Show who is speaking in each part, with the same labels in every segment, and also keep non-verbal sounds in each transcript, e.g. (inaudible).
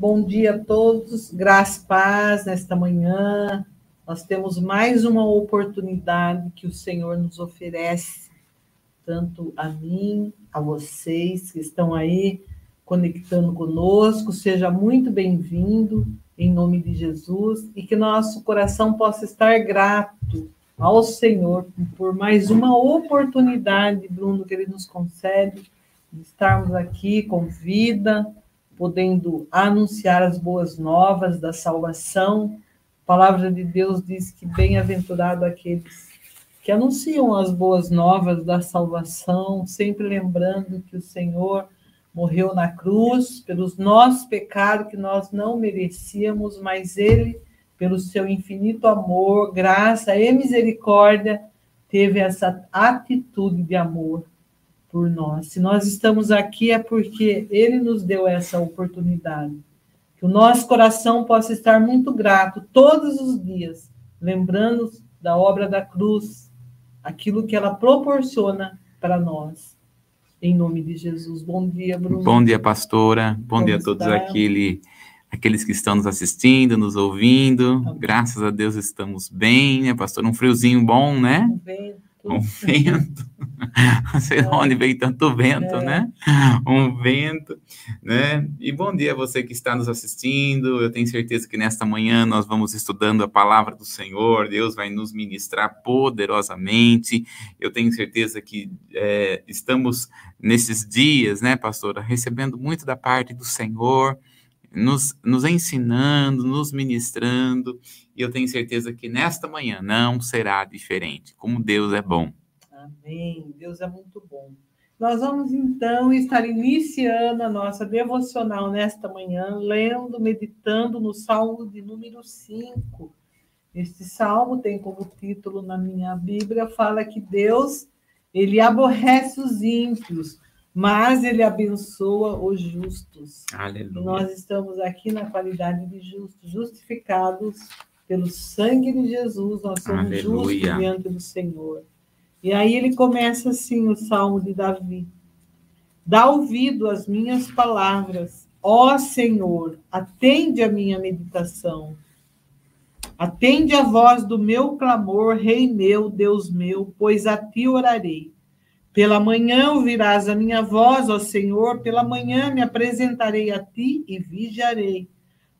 Speaker 1: Bom dia a todos, graça e paz nesta manhã. Nós temos mais uma oportunidade que o Senhor nos oferece, tanto a mim, a vocês que estão aí conectando conosco. Seja muito bem-vindo, em nome de Jesus, e que nosso coração possa estar grato ao Senhor por mais uma oportunidade, Bruno, que Ele nos concede de estarmos aqui com vida, podendo anunciar as boas novas da salvação. A palavra de Deus diz que bem-aventurado aqueles que anunciam as boas novas da salvação, sempre lembrando que o Senhor morreu na cruz pelos nossos pecados que nós não merecíamos, mas ele, pelo seu infinito amor, graça e misericórdia, teve essa atitude de amor por nós. Se nós estamos aqui é porque Ele nos deu essa oportunidade. Que o nosso coração possa estar muito grato todos os dias, lembrando da obra da cruz, aquilo que ela proporciona para nós. Em nome de Jesus. Bom dia, Bruno.
Speaker 2: Bom dia, pastora. Bom Como dia a todos aquele, aqueles que estão nos assistindo, nos ouvindo. Tá Graças a Deus estamos bem, né, pastor? Um friozinho bom, né? Um vento (laughs) um vento, não sei de onde veio tanto vento, é. né? Um vento, né? E bom dia a você que está nos assistindo. Eu tenho certeza que nesta manhã nós vamos estudando a palavra do Senhor. Deus vai nos ministrar poderosamente. Eu tenho certeza que é, estamos nesses dias, né, pastora, recebendo muito da parte do Senhor nos, nos ensinando, nos ministrando, e eu tenho certeza que nesta manhã não será diferente. Como Deus é bom.
Speaker 1: Amém. Deus é muito bom. Nós vamos então estar iniciando a nossa devocional nesta manhã, lendo, meditando no Salmo de número 5. Este salmo tem como título na minha Bíblia fala que Deus, ele aborrece os ímpios, mas ele abençoa os justos. Aleluia. Nós estamos aqui na qualidade de justos, justificados pelo sangue de Jesus, nós somos Aleluia. justos diante do Senhor. E aí ele começa assim o salmo de Davi: Dá ouvido às minhas palavras, ó Senhor, atende a minha meditação. Atende a voz do meu clamor, Rei meu, Deus meu, pois a ti orarei. Pela manhã ouvirás a minha voz, ó Senhor, pela manhã me apresentarei a ti e vigiarei.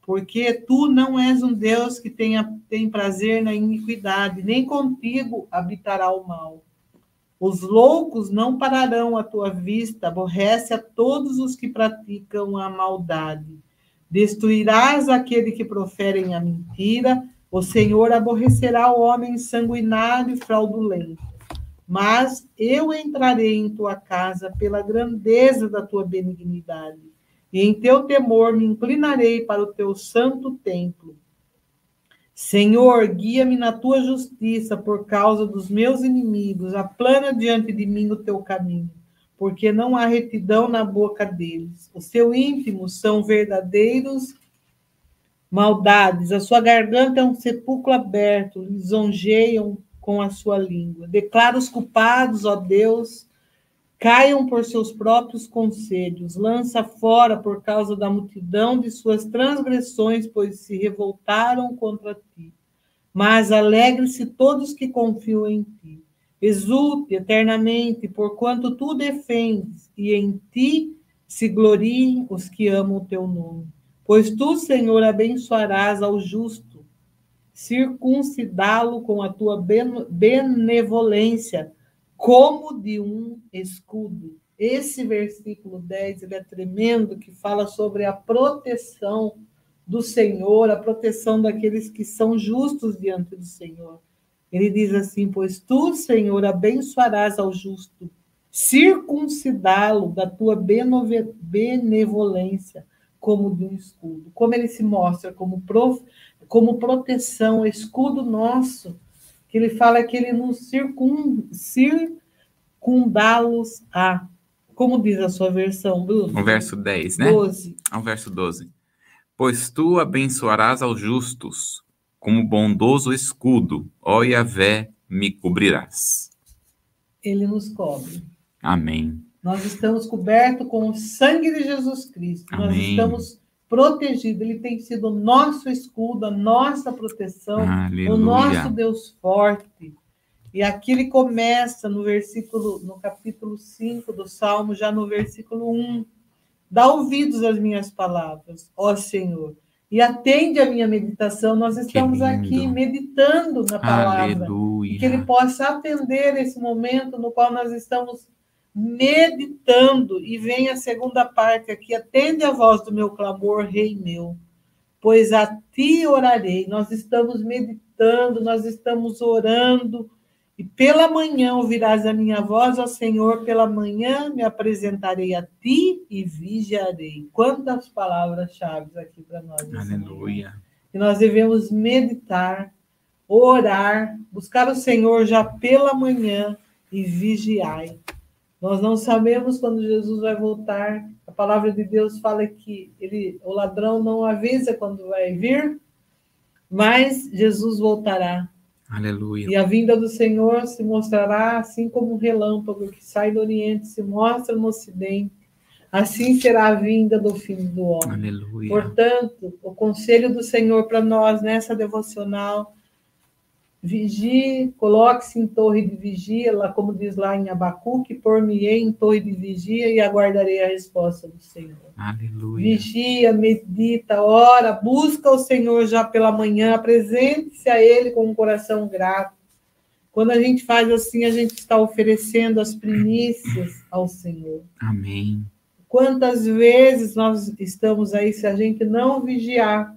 Speaker 1: Porque tu não és um Deus que tenha, tem prazer na iniquidade, nem contigo habitará o mal. Os loucos não pararão à tua vista, aborrece a todos os que praticam a maldade. Destruirás aquele que proferem a mentira, o Senhor aborrecerá o homem sanguinário e fraudulento mas eu entrarei em tua casa pela grandeza da tua benignidade, e em teu temor me inclinarei para o teu santo templo. Senhor, guia-me na tua justiça por causa dos meus inimigos, aplana diante de mim o teu caminho, porque não há retidão na boca deles. O seu íntimo são verdadeiros maldades, a sua garganta é um sepulcro aberto, lisonjeiam com a sua língua. Declara os culpados, ó Deus, caiam por seus próprios conselhos, lança fora por causa da multidão de suas transgressões, pois se revoltaram contra ti. Mas alegre-se todos que confiam em ti. Exulte eternamente, porquanto tu defendes, e em ti se gloriem os que amam o teu nome. Pois tu, Senhor, abençoarás ao justo circuncidá-lo com a tua benevolência, como de um escudo. Esse versículo 10 ele é tremendo, que fala sobre a proteção do Senhor, a proteção daqueles que são justos diante do Senhor. Ele diz assim: Pois tu, Senhor, abençoarás ao justo, circuncidá-lo da tua benevolência, como de um escudo. Como ele se mostra como prof como proteção, escudo nosso, que ele fala que ele nos circun, circundá-los a. Como diz a sua versão, Bruno?
Speaker 2: O verso 10, né? 12. O verso 12. Pois tu abençoarás aos justos, como bondoso escudo, ó Yahvé, me cobrirás.
Speaker 1: Ele nos cobre.
Speaker 2: Amém.
Speaker 1: Nós estamos cobertos com o sangue de Jesus Cristo. Amém. Nós estamos protegido, ele tem sido o nosso escudo, a nossa proteção, Aleluia. o nosso Deus forte. E aqui ele começa no versículo, no capítulo 5 do Salmo, já no versículo 1. Dá ouvidos às minhas palavras, ó Senhor, e atende a minha meditação. Nós estamos aqui meditando na palavra. Aleluia. Que ele possa atender esse momento no qual nós estamos meditando. E vem a segunda parte aqui: atende a voz do meu clamor, Rei meu, pois a ti orarei. Nós estamos meditando, nós estamos orando e pela manhã ouvirás a minha voz, ó Senhor, pela manhã me apresentarei a ti e vigiarei. Quantas palavras-chave aqui para nós.
Speaker 2: Aleluia.
Speaker 1: E nós devemos meditar, orar, buscar o Senhor já pela manhã e vigiai. Nós não sabemos quando Jesus vai voltar. A palavra de Deus fala que ele, o ladrão não avisa quando vai vir, mas Jesus voltará.
Speaker 2: Aleluia.
Speaker 1: E a vinda do Senhor se mostrará assim como um relâmpago que sai do Oriente, se mostra no Ocidente. Assim será a vinda do Filho do Homem.
Speaker 2: Aleluia.
Speaker 1: Portanto, o conselho do Senhor para nós nessa devocional Vigie, coloque-se em torre de vigia, lá, como diz lá em Abacuque, por-me-ei em torre de vigia e aguardarei a resposta do Senhor.
Speaker 2: Aleluia.
Speaker 1: Vigia, medita, ora, busca o Senhor já pela manhã, apresente-se a Ele com um coração grato. Quando a gente faz assim, a gente está oferecendo as primícias ao Senhor.
Speaker 2: Amém.
Speaker 1: Quantas vezes nós estamos aí, se a gente não vigiar,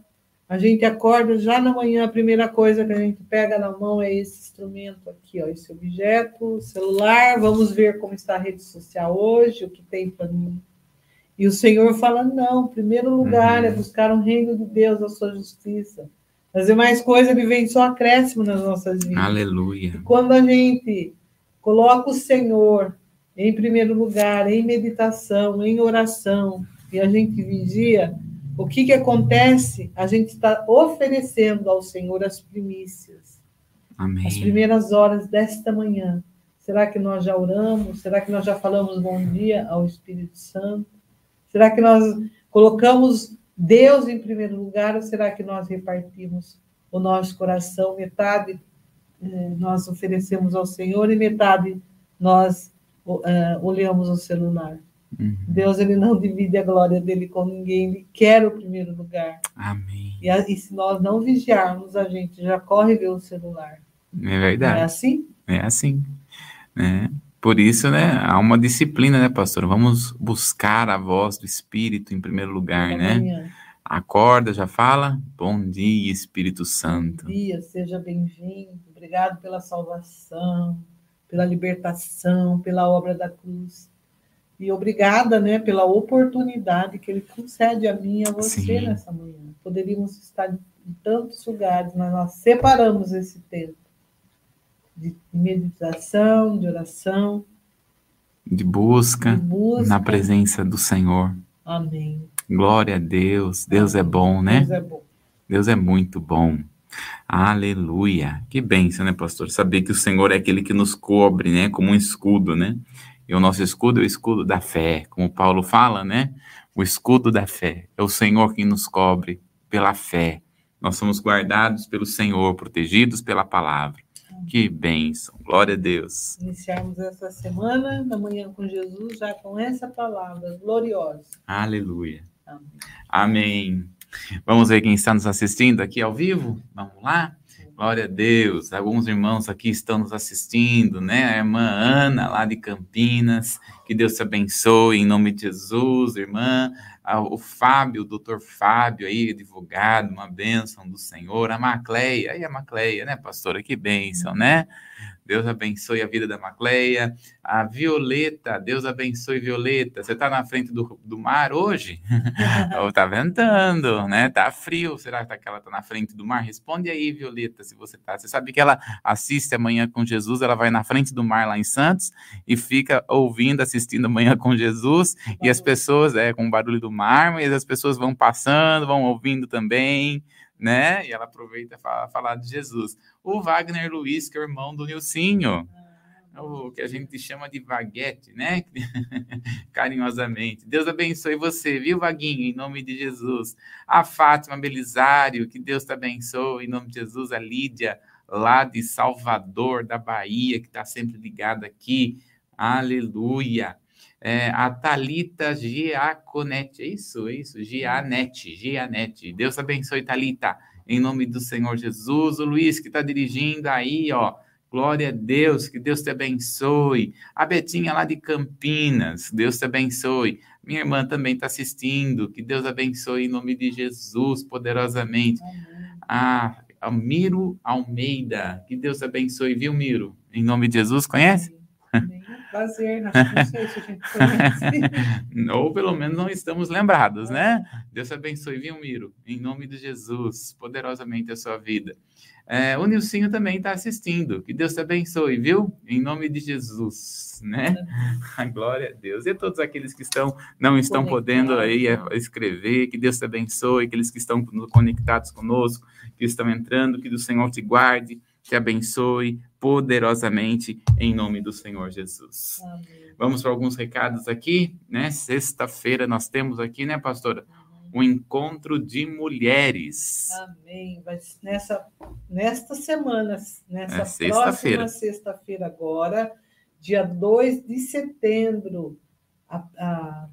Speaker 1: a gente acorda já na manhã, a primeira coisa que a gente pega na mão é esse instrumento aqui, ó, esse objeto, celular. Vamos ver como está a rede social hoje, o que tem para mim. E o Senhor fala: não, primeiro lugar é uhum. buscar o reino de Deus, a sua justiça. As demais coisas ele vem só acréscimo nas nossas vidas.
Speaker 2: Aleluia.
Speaker 1: E quando a gente coloca o Senhor em primeiro lugar, em meditação, em oração, e a gente vigia, o que, que acontece? A gente está oferecendo ao Senhor as primícias.
Speaker 2: Amém.
Speaker 1: As primeiras horas desta manhã. Será que nós já oramos? Será que nós já falamos bom dia ao Espírito Santo? Será que nós colocamos Deus em primeiro lugar ou será que nós repartimos o nosso coração? Metade eh, nós oferecemos ao Senhor e metade nós uh, olhamos o celular. Uhum. Deus ele não divide a glória dele com ninguém, ele quer o primeiro lugar.
Speaker 2: Amém.
Speaker 1: E, e se nós não vigiarmos, a gente já corre ver o celular.
Speaker 2: É verdade.
Speaker 1: é assim?
Speaker 2: É assim. É. Por isso, né, há uma disciplina, né, pastor? Vamos buscar a voz do Espírito em primeiro lugar, né? Manhã. Acorda, já fala. Bom dia, Espírito Santo.
Speaker 1: Bom dia, seja bem-vindo. Obrigado pela salvação, pela libertação, pela obra da cruz. E obrigada, né, pela oportunidade que ele concede a mim e a você Sim. nessa manhã. Poderíamos estar em tantos lugares, mas nós separamos esse tempo de meditação, de oração,
Speaker 2: de busca, de busca. na presença do Senhor.
Speaker 1: Amém.
Speaker 2: Glória a Deus. Deus Amém. é bom, né?
Speaker 1: Deus é bom.
Speaker 2: Deus é muito bom. Aleluia. Que bênção, né, pastor? Saber que o Senhor é aquele que nos cobre, né? Como um escudo, né? E o nosso escudo é o escudo da fé, como Paulo fala, né? O escudo da fé. É o Senhor que nos cobre pela fé. Nós somos guardados pelo Senhor, protegidos pela palavra. Que bênção. Glória a Deus.
Speaker 1: Iniciarmos essa semana da manhã com Jesus já com essa palavra gloriosa.
Speaker 2: Aleluia. Amém. Amém. Vamos ver quem está nos assistindo aqui ao vivo? Vamos lá? Glória a Deus. Alguns irmãos aqui estão nos assistindo, né? A irmã Ana, lá de Campinas. Que Deus te abençoe em nome de Jesus, irmã. O Fábio, o doutor Fábio aí, advogado, uma bênção do Senhor. A Macleia, aí a Macleia, né, pastora? Que bênção, né? Deus abençoe a vida da Macleia. A Violeta, Deus abençoe Violeta. Você está na frente do, do mar hoje? (laughs) Ou está ventando, né? Tá frio. Será que ela está na frente do mar? Responde aí, Violeta, se você está. Você sabe que ela assiste amanhã com Jesus, ela vai na frente do mar lá em Santos e fica ouvindo, assistindo amanhã com Jesus. E as pessoas, é, com o barulho do mar, mas as pessoas vão passando, vão ouvindo também né? E ela aproveita para falar de Jesus. O Wagner Luiz, que é o irmão do Nilcinho. o que a gente chama de vaguete, né? (laughs) Carinhosamente. Deus abençoe você, viu, Vaguinho? Em nome de Jesus. A Fátima Belisário, que Deus te abençoe. Em nome de Jesus. A Lídia, lá de Salvador, da Bahia, que está sempre ligada aqui. Aleluia. É, a Talita Giaconete, é isso, é isso, Gianete, Gianete. Deus abençoe, Talita, em nome do Senhor Jesus. O Luiz que está dirigindo aí, ó, Glória a Deus, que Deus te abençoe. A Betinha lá de Campinas, Deus te abençoe. Minha irmã também está assistindo, que Deus abençoe em nome de Jesus, poderosamente. A, Miro Almeida, que Deus te abençoe, viu, Miro? Em nome de Jesus, conhece?
Speaker 1: Que não sei se a gente conhece. (laughs)
Speaker 2: Ou pelo menos não estamos lembrados, né? Deus te abençoe, viu, Miro? Em nome de Jesus, poderosamente a sua vida. É, o Nilcinho também está assistindo. Que Deus te abençoe, viu? Em nome de Jesus, né? A (laughs) glória a Deus. E a todos aqueles que estão não estão podendo aí é, escrever, que Deus te abençoe, aqueles que estão conectados conosco, que estão entrando, que do Senhor te guarde, te abençoe poderosamente em nome do Senhor Jesus. Amém. Vamos para alguns recados aqui, né? Sexta-feira nós temos aqui, né, pastora? um encontro de mulheres.
Speaker 1: Amém. Vai nessa nesta semana, nessa é sexta próxima sexta-feira agora, dia 2 de setembro, a, a,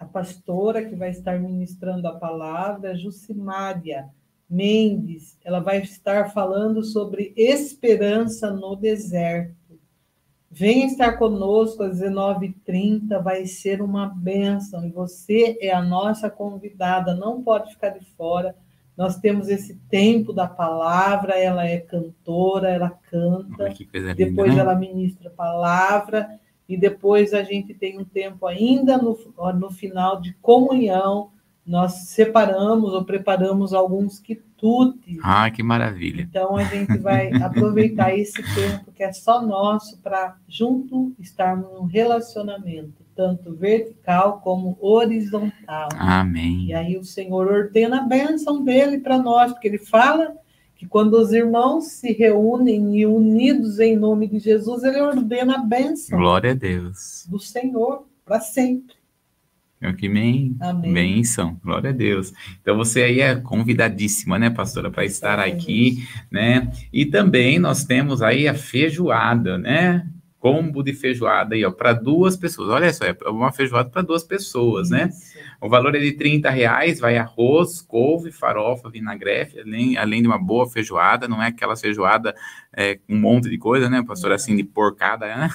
Speaker 1: a, pastora que vai estar ministrando a palavra, Jucimária Mendes, ela vai estar falando sobre esperança no deserto. Venha estar conosco às 19h30, vai ser uma bênção. E você é a nossa convidada, não pode ficar de fora. Nós temos esse tempo da palavra, ela é cantora, ela canta, depois né? ela ministra a palavra, e depois a gente tem um tempo ainda no, no final de comunhão. Nós separamos ou preparamos alguns quitutes.
Speaker 2: Ah, que maravilha.
Speaker 1: Então a gente vai (laughs) aproveitar esse tempo que é só nosso para junto estarmos num relacionamento, tanto vertical como horizontal.
Speaker 2: Amém.
Speaker 1: E aí o Senhor ordena a bênção dele para nós, porque ele fala que quando os irmãos se reúnem e unidos em nome de Jesus, ele ordena a bênção.
Speaker 2: Glória a Deus.
Speaker 1: Do Senhor para sempre.
Speaker 2: É que bem, benção, glória a Deus. Então você aí é convidadíssima, né, pastora, para estar aqui, né? E também nós temos aí a feijoada, né? Combo de feijoada aí, ó, para duas pessoas. Olha só, é uma feijoada para duas pessoas, né? O valor é de 30 reais, vai arroz, couve, farofa, vinagrete, além, além de uma boa feijoada, não é aquela feijoada é, com um monte de coisa, né, pastora, assim, de porcada, né?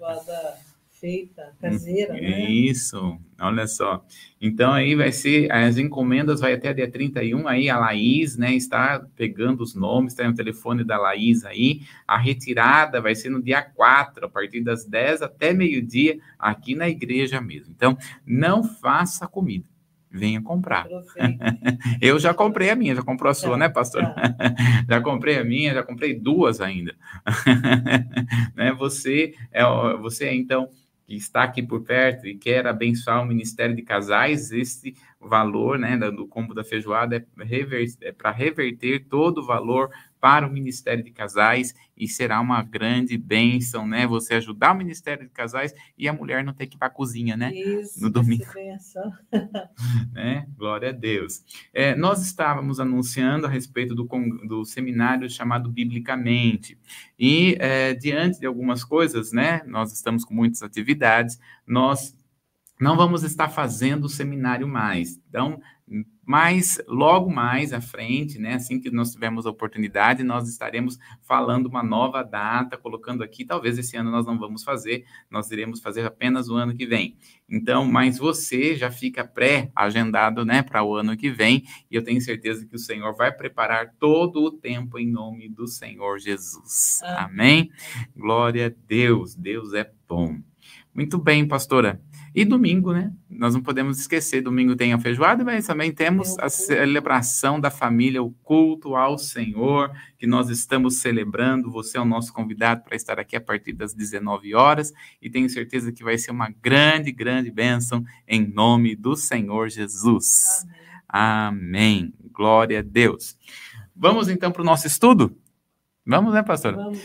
Speaker 1: uma feijoada feita, caseira, né?
Speaker 2: Isso, olha só. Então aí vai ser, as encomendas vai até dia 31, aí a Laís, né, está pegando os nomes, tem o telefone da Laís aí, a retirada vai ser no dia 4, a partir das 10 até meio-dia, aqui na igreja mesmo. Então, não faça comida venha comprar. (laughs) eu já comprei a minha, já comprou a sua, né, pastor? já (laughs) comprei a minha, já comprei duas ainda. (laughs) né? Você é, você é então que está aqui por perto e quer abençoar o Ministério de Casais, esse valor né, do combo da feijoada é, rever, é para reverter todo o valor para o Ministério de Casais e será uma grande bênção, né? Você ajudar o Ministério de Casais e a mulher não ter que ir para a cozinha, né?
Speaker 1: Isso, no domingo. (laughs)
Speaker 2: né? Glória a Deus. É, nós estávamos anunciando a respeito do, do seminário chamado Biblicamente. E é, diante de algumas coisas, né? Nós estamos com muitas atividades, nós não vamos estar fazendo o seminário mais. Então, mas logo mais à frente, né, assim que nós tivermos a oportunidade, nós estaremos falando uma nova data, colocando aqui, talvez esse ano nós não vamos fazer, nós iremos fazer apenas o ano que vem. Então, mas você já fica pré-agendado, né, para o ano que vem, e eu tenho certeza que o Senhor vai preparar todo o tempo em nome do Senhor Jesus. Ah. Amém? Glória a Deus. Deus é bom. Muito bem, pastora. E domingo, né? Nós não podemos esquecer, domingo tem a feijoada, mas também temos a celebração da família, o culto ao Senhor, que nós estamos celebrando. Você é o nosso convidado para estar aqui a partir das 19 horas e tenho certeza que vai ser uma grande, grande bênção em nome do Senhor Jesus. Amém. Amém. Glória a Deus. Vamos então para o nosso estudo? Vamos, né, pastor?
Speaker 1: Vamos.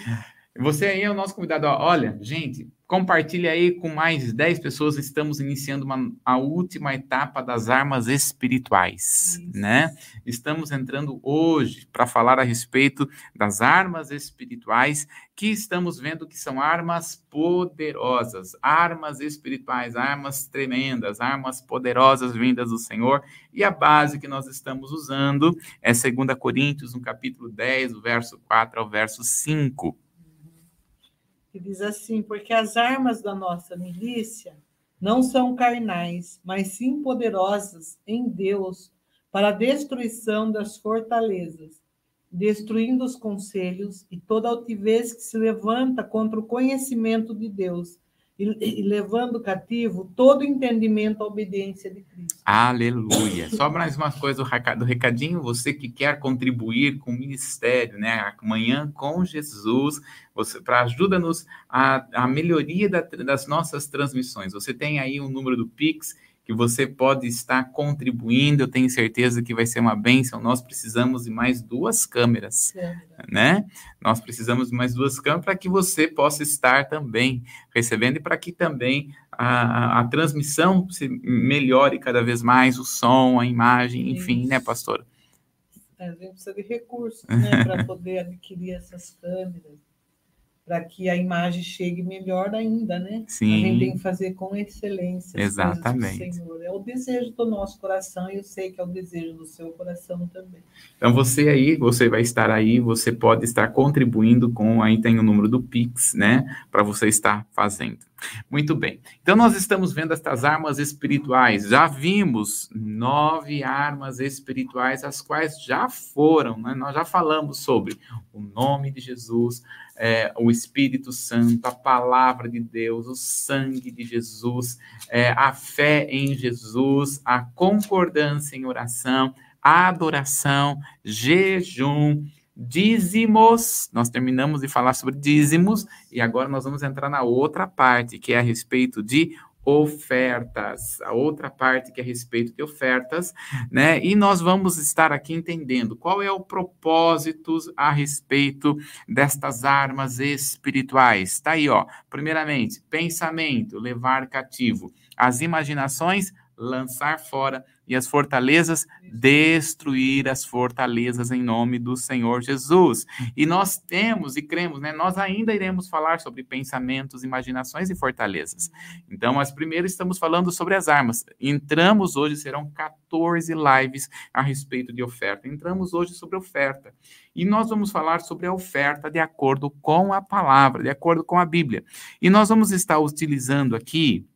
Speaker 2: Você aí é o nosso convidado. Olha, gente, Compartilhe aí com mais 10 pessoas. Estamos iniciando uma, a última etapa das armas espirituais, Isso. né? Estamos entrando hoje para falar a respeito das armas espirituais que estamos vendo que são armas poderosas, armas espirituais, armas tremendas, armas poderosas vindas do Senhor. E a base que nós estamos usando é 2 Coríntios, no capítulo 10, o verso 4 ao verso 5
Speaker 1: que diz assim: Porque as armas da nossa milícia não são carnais, mas sim poderosas em Deus para a destruição das fortalezas, destruindo os conselhos e toda altivez que se levanta contra o conhecimento de Deus e, levando cativo todo entendimento à obediência de Cristo.
Speaker 2: Aleluia. Só mais uma coisa do recadinho, você que quer contribuir com o ministério, né? Amanhã com Jesus, você para ajuda-nos a, a melhoria da, das nossas transmissões. Você tem aí o um número do Pix que você pode estar contribuindo. Eu tenho certeza que vai ser uma bênção. Nós precisamos de mais duas câmeras, é né? Nós precisamos de mais duas câmeras para que você possa estar também recebendo e para que também a, a, a, transmissão se melhore cada vez mais, o som, a imagem, enfim, Isso. né, pastora?
Speaker 1: É, a gente precisa de recursos, né, (laughs) para poder adquirir essas câmeras para que a imagem chegue melhor ainda, né?
Speaker 2: Sim.
Speaker 1: A gente tem que fazer com excelência.
Speaker 2: Exatamente.
Speaker 1: Senhor. É o desejo do nosso coração e eu sei que é o desejo do seu coração também.
Speaker 2: Então você aí, você vai estar aí, você pode estar contribuindo com, aí tem o número do Pix, né? Para você estar fazendo. Muito bem. Então nós estamos vendo estas armas espirituais. Já vimos nove armas espirituais, as quais já foram, né? Nós já falamos sobre o nome de Jesus, é, o Espírito Santo, a palavra de Deus, o sangue de Jesus, é, a fé em Jesus, a concordância em oração, a adoração, jejum, dízimos. Nós terminamos de falar sobre dízimos e agora nós vamos entrar na outra parte, que é a respeito de ofertas, a outra parte que é a respeito de ofertas, né? E nós vamos estar aqui entendendo qual é o propósito a respeito destas armas espirituais. Tá aí, ó. Primeiramente, pensamento, levar cativo, as imaginações, lançar fora e as fortalezas, destruir as fortalezas em nome do Senhor Jesus. E nós temos e cremos, né? Nós ainda iremos falar sobre pensamentos, imaginações e fortalezas. Então, mas primeiro estamos falando sobre as armas. Entramos hoje, serão 14 lives a respeito de oferta. Entramos hoje sobre oferta. E nós vamos falar sobre a oferta de acordo com a palavra, de acordo com a Bíblia. E nós vamos estar utilizando aqui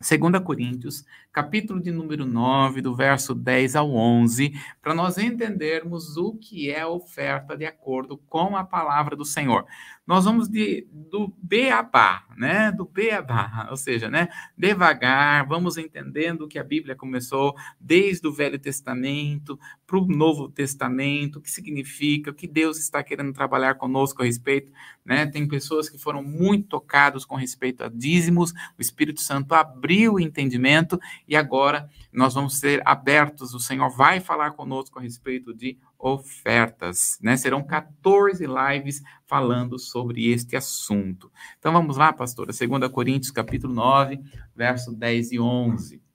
Speaker 2: 2 Coríntios, capítulo de número 9, do verso 10 ao 11, para nós entendermos o que é oferta de acordo com a palavra do Senhor nós vamos de, do beabá, né? Do beabá, ou seja, né? Devagar, vamos entendendo que a Bíblia começou desde o Velho Testamento para o Novo Testamento, o que significa, o que Deus está querendo trabalhar conosco a respeito, né? Tem pessoas que foram muito tocados com respeito a dízimos, o Espírito Santo abriu o entendimento e agora nós vamos ser abertos, o Senhor vai falar conosco a respeito de ofertas, né? Serão 14 lives falando sobre este assunto. Então vamos lá, pastora, 2 Coríntios capítulo 9, verso 10 e 11.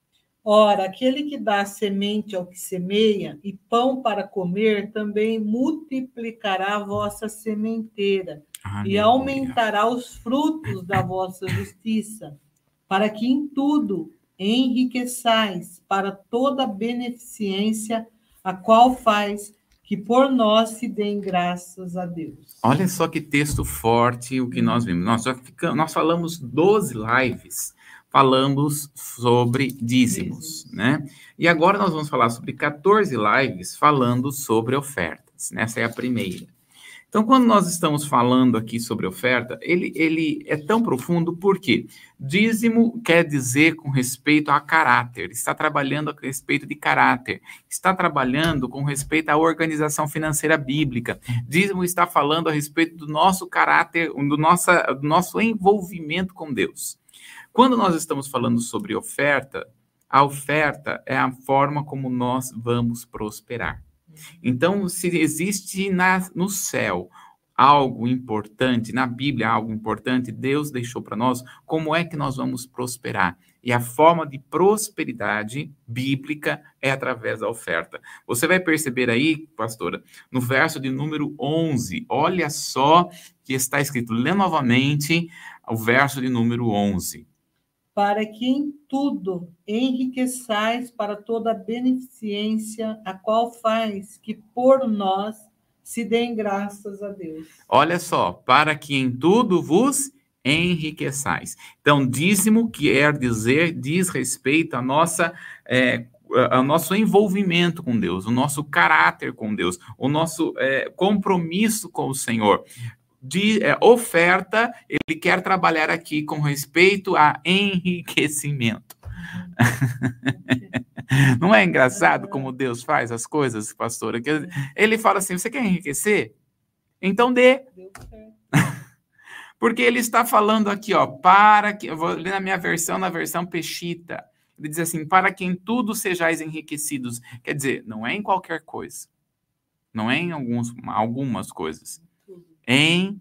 Speaker 1: Ora, aquele que dá semente ao que semeia e pão para comer também multiplicará a vossa sementeira e aumentará os frutos da vossa justiça, para que em tudo enriqueçais para toda beneficência, a qual faz que por nós se deem graças a Deus.
Speaker 2: Olha só que texto forte o que nós vimos. Nós já ficamos, nós falamos 12 lives falamos sobre dízimos, né? E agora nós vamos falar sobre 14 lives falando sobre ofertas. Essa é a primeira. Então, quando nós estamos falando aqui sobre oferta, ele, ele é tão profundo porque dízimo quer dizer com respeito a caráter, está trabalhando a respeito de caráter, está trabalhando com respeito à organização financeira bíblica. Dízimo está falando a respeito do nosso caráter, do, nossa, do nosso envolvimento com Deus. Quando nós estamos falando sobre oferta, a oferta é a forma como nós vamos prosperar. Então, se existe na, no céu algo importante, na Bíblia algo importante, Deus deixou para nós como é que nós vamos prosperar. E a forma de prosperidade bíblica é através da oferta. Você vai perceber aí, pastora, no verso de número 11, olha só que está escrito, lê novamente o verso de número 11.
Speaker 1: Para que em tudo enriqueçais para toda a beneficência, a qual faz que por nós se deem graças a Deus.
Speaker 2: Olha só, para que em tudo vos enriqueçais. Então, dízimo quer dizer, diz respeito à nossa, é, ao nosso envolvimento com Deus, o nosso caráter com Deus, o nosso é, compromisso com o Senhor. De é, oferta, ele quer trabalhar aqui com respeito a enriquecimento. (laughs) Não é engraçado como Deus faz as coisas, pastora? Ele fala assim: você quer enriquecer? Então dê. (laughs) Porque ele está falando aqui, ó, para que, eu vou ler na minha versão, na versão Peshita. Ele diz assim: para que em tudo sejais enriquecidos. Quer dizer, não é em qualquer coisa. Não é em alguns, algumas coisas. Em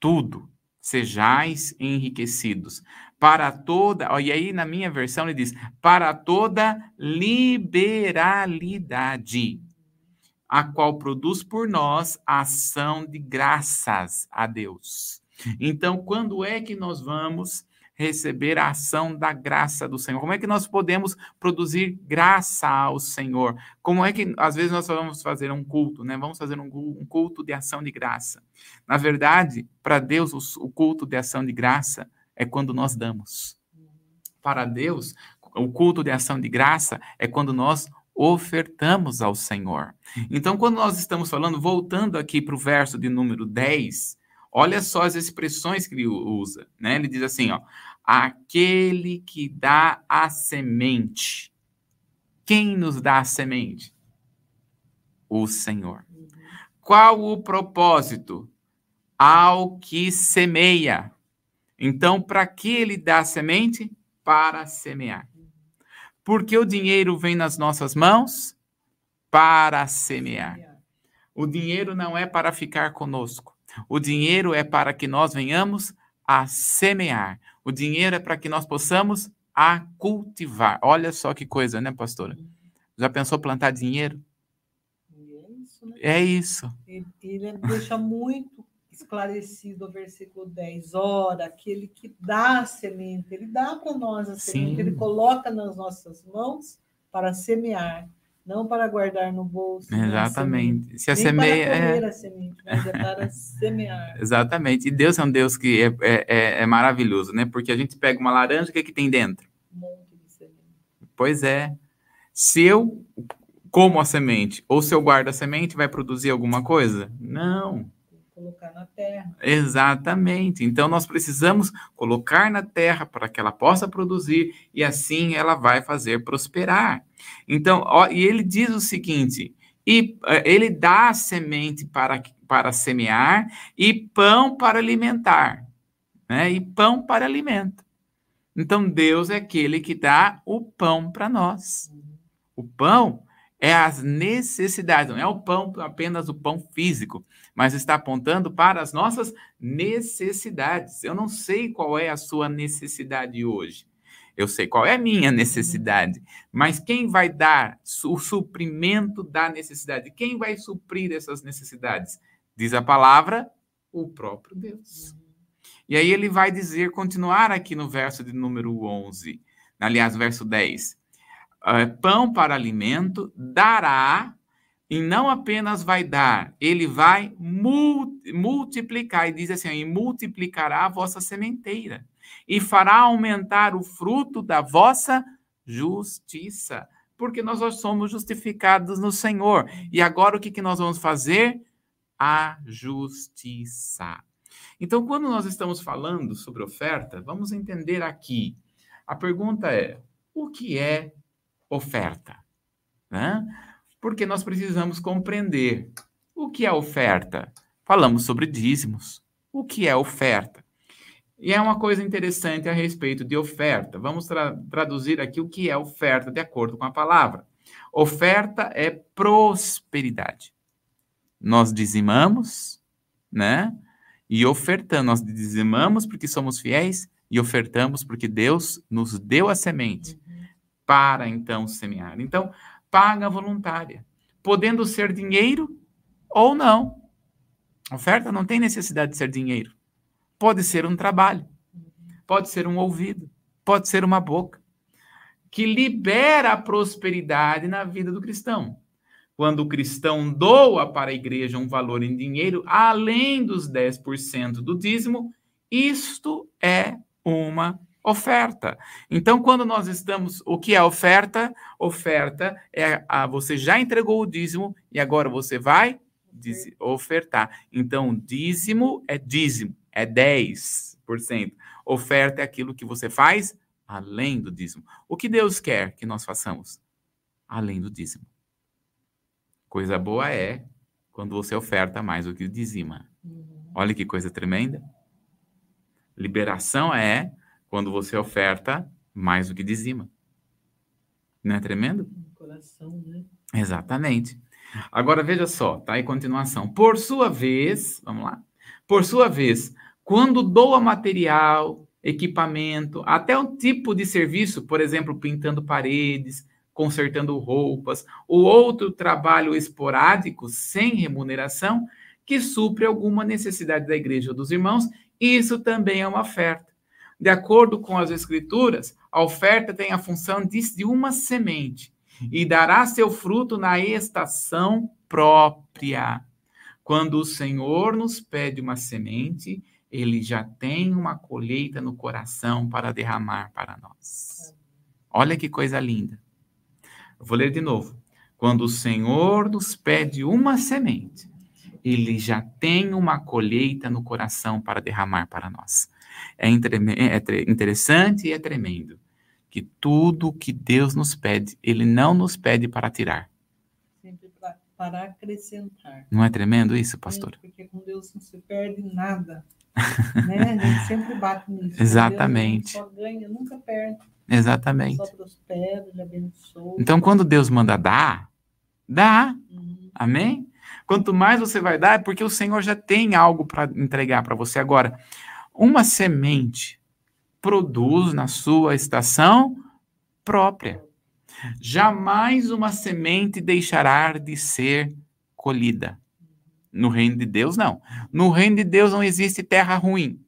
Speaker 2: tudo sejais enriquecidos. Para toda, ó, e aí na minha versão ele diz: para toda liberalidade, a qual produz por nós a ação de graças a Deus. Então, quando é que nós vamos receber a ação da graça do Senhor? Como é que nós podemos produzir graça ao Senhor? Como é que, às vezes, nós vamos fazer um culto, né? Vamos fazer um culto de ação de graça. Na verdade, para Deus, o culto de ação de graça é quando nós damos. Para Deus, o culto de ação de graça é quando nós ofertamos ao Senhor. Então, quando nós estamos falando, voltando aqui para o verso de número 10, Olha só as expressões que ele usa, né? Ele diz assim, ó, aquele que dá a semente. Quem nos dá a semente? O Senhor. Qual o propósito? Ao que semeia. Então, para que ele dá a semente? Para semear. Porque o dinheiro vem nas nossas mãos? Para semear. O dinheiro não é para ficar conosco. O dinheiro é para que nós venhamos a semear. O dinheiro é para que nós possamos a cultivar. Olha só que coisa, né, pastora? Já pensou plantar dinheiro?
Speaker 1: É isso, né?
Speaker 2: É isso.
Speaker 1: Ele, ele deixa muito esclarecido o versículo 10. Ora, aquele que dá a semente, ele dá para nós a semente, Sim. ele coloca nas nossas mãos para semear não para guardar no bolso.
Speaker 2: Exatamente.
Speaker 1: Se a semeia é a semente, mas é para (laughs) semear.
Speaker 2: Exatamente. E Deus é um Deus que é, é, é, é, maravilhoso, né? Porque a gente pega uma laranja, o que, é que tem dentro?
Speaker 1: Um monte de semente.
Speaker 2: Pois é. Se eu como a semente ou se eu guardo a semente, vai produzir alguma coisa? Não
Speaker 1: colocar na terra.
Speaker 2: Exatamente. Então nós precisamos colocar na terra para que ela possa produzir e assim ela vai fazer prosperar. Então, ó, e ele diz o seguinte: e é, ele dá semente para, para semear e pão para alimentar, né? E pão para alimento. Então Deus é aquele que dá o pão para nós. O pão é as necessidades, não é o pão apenas o pão físico, mas está apontando para as nossas necessidades. Eu não sei qual é a sua necessidade hoje. Eu sei qual é a minha necessidade, mas quem vai dar o suprimento da necessidade? Quem vai suprir essas necessidades? Diz a palavra, o próprio Deus. E aí ele vai dizer, continuar aqui no verso de número 11, aliás, verso 10. É, pão para alimento, dará, e não apenas vai dar, ele vai multiplicar, e diz assim, e multiplicará a vossa sementeira, e fará aumentar o fruto da vossa justiça, porque nós somos justificados no Senhor. E agora o que, que nós vamos fazer? A justiça. Então, quando nós estamos falando sobre oferta, vamos entender aqui. A pergunta é: o que é oferta. Né? Porque nós precisamos compreender o que é oferta. Falamos sobre dízimos. O que é oferta? E é uma coisa interessante a respeito de oferta. Vamos tra traduzir aqui o que é oferta de acordo com a palavra. Oferta é prosperidade. Nós dizimamos né? E ofertando. Nós dizimamos porque somos fiéis e ofertamos porque Deus nos deu a semente para então semear. Então, paga voluntária, podendo ser dinheiro ou não. Oferta não tem necessidade de ser dinheiro. Pode ser um trabalho, pode ser um ouvido, pode ser uma boca, que libera a prosperidade na vida do cristão. Quando o cristão doa para a igreja um valor em dinheiro além dos 10% do dízimo, isto é uma oferta. Então, quando nós estamos, o que é oferta? Oferta é a você já entregou o dízimo e agora você vai diz, ofertar. Então, dízimo é dízimo, é 10%. Oferta é aquilo que você faz além do dízimo. O que Deus quer que nós façamos? Além do dízimo. Coisa boa é quando você oferta mais do que dizima. Uhum. Olha que coisa tremenda. Liberação é quando você oferta mais do que dizima. Não é tremendo?
Speaker 1: Coração, né?
Speaker 2: Exatamente. Agora veja só, tá? Em continuação. Por sua vez, vamos lá. Por sua vez, quando doa material, equipamento, até um tipo de serviço, por exemplo, pintando paredes, consertando roupas, ou outro trabalho esporádico sem remuneração, que supre alguma necessidade da igreja ou dos irmãos, isso também é uma oferta. De acordo com as Escrituras, a oferta tem a função de uma semente e dará seu fruto na estação própria. Quando o Senhor nos pede uma semente, ele já tem uma colheita no coração para derramar para nós. Olha que coisa linda. Eu vou ler de novo. Quando o Senhor nos pede uma semente, ele já tem uma colheita no coração para derramar para nós. É, é interessante e é tremendo que tudo que Deus nos pede, Ele não nos pede para tirar.
Speaker 1: Sempre para acrescentar.
Speaker 2: Não é tremendo isso, pastor?
Speaker 1: É, porque com Deus não se perde nada. né? A gente (laughs) sempre bate nisso.
Speaker 2: Exatamente.
Speaker 1: Deus só ganha, nunca perde.
Speaker 2: Exatamente.
Speaker 1: Só prospera, ele abençoa.
Speaker 2: Então, quando Deus manda dar, dá. Uhum. Amém? Quanto mais você vai dar, é porque o Senhor já tem algo para entregar para você. Agora, uma semente produz na sua estação própria. Jamais uma semente deixará de ser colhida. No reino de Deus, não. No reino de Deus não existe terra ruim.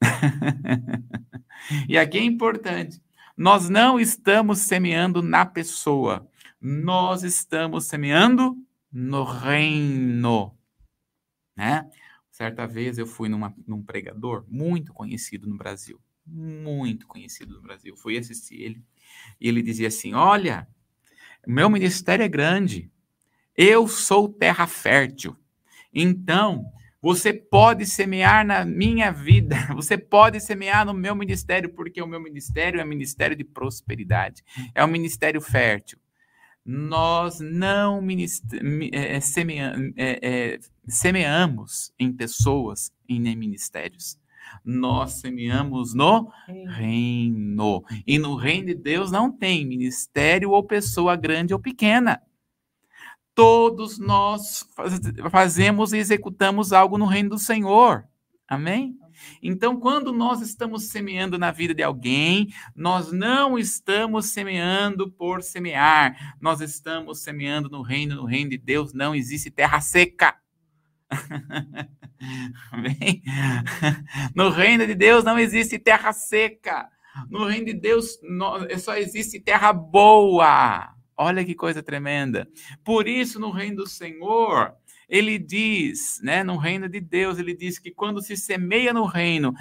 Speaker 2: (laughs) e aqui é importante. Nós não estamos semeando na pessoa. Nós estamos semeando no reino. Né? Certa vez eu fui numa, num pregador muito conhecido no Brasil muito conhecido no Brasil. Fui assistir ele e ele dizia assim: Olha, meu ministério é grande, eu sou terra fértil. Então, você pode semear na minha vida, (laughs) você pode semear no meu ministério, porque o meu ministério é ministério de prosperidade, é um ministério fértil. Nós não é, semeamos, é, é, semeamos em pessoas e nem ministérios nós semeamos no reino. E no reino de Deus não tem ministério ou pessoa grande ou pequena. Todos nós fazemos e executamos algo no reino do Senhor. Amém? Então, quando nós estamos semeando na vida de alguém, nós não estamos semeando por semear, nós estamos semeando no reino, no reino de Deus não existe terra seca. (laughs) No reino de Deus não existe terra seca. No reino de Deus só existe terra boa. Olha que coisa tremenda. Por isso, no reino do Senhor, ele diz, né, no reino de Deus, ele diz que quando se semeia no reino,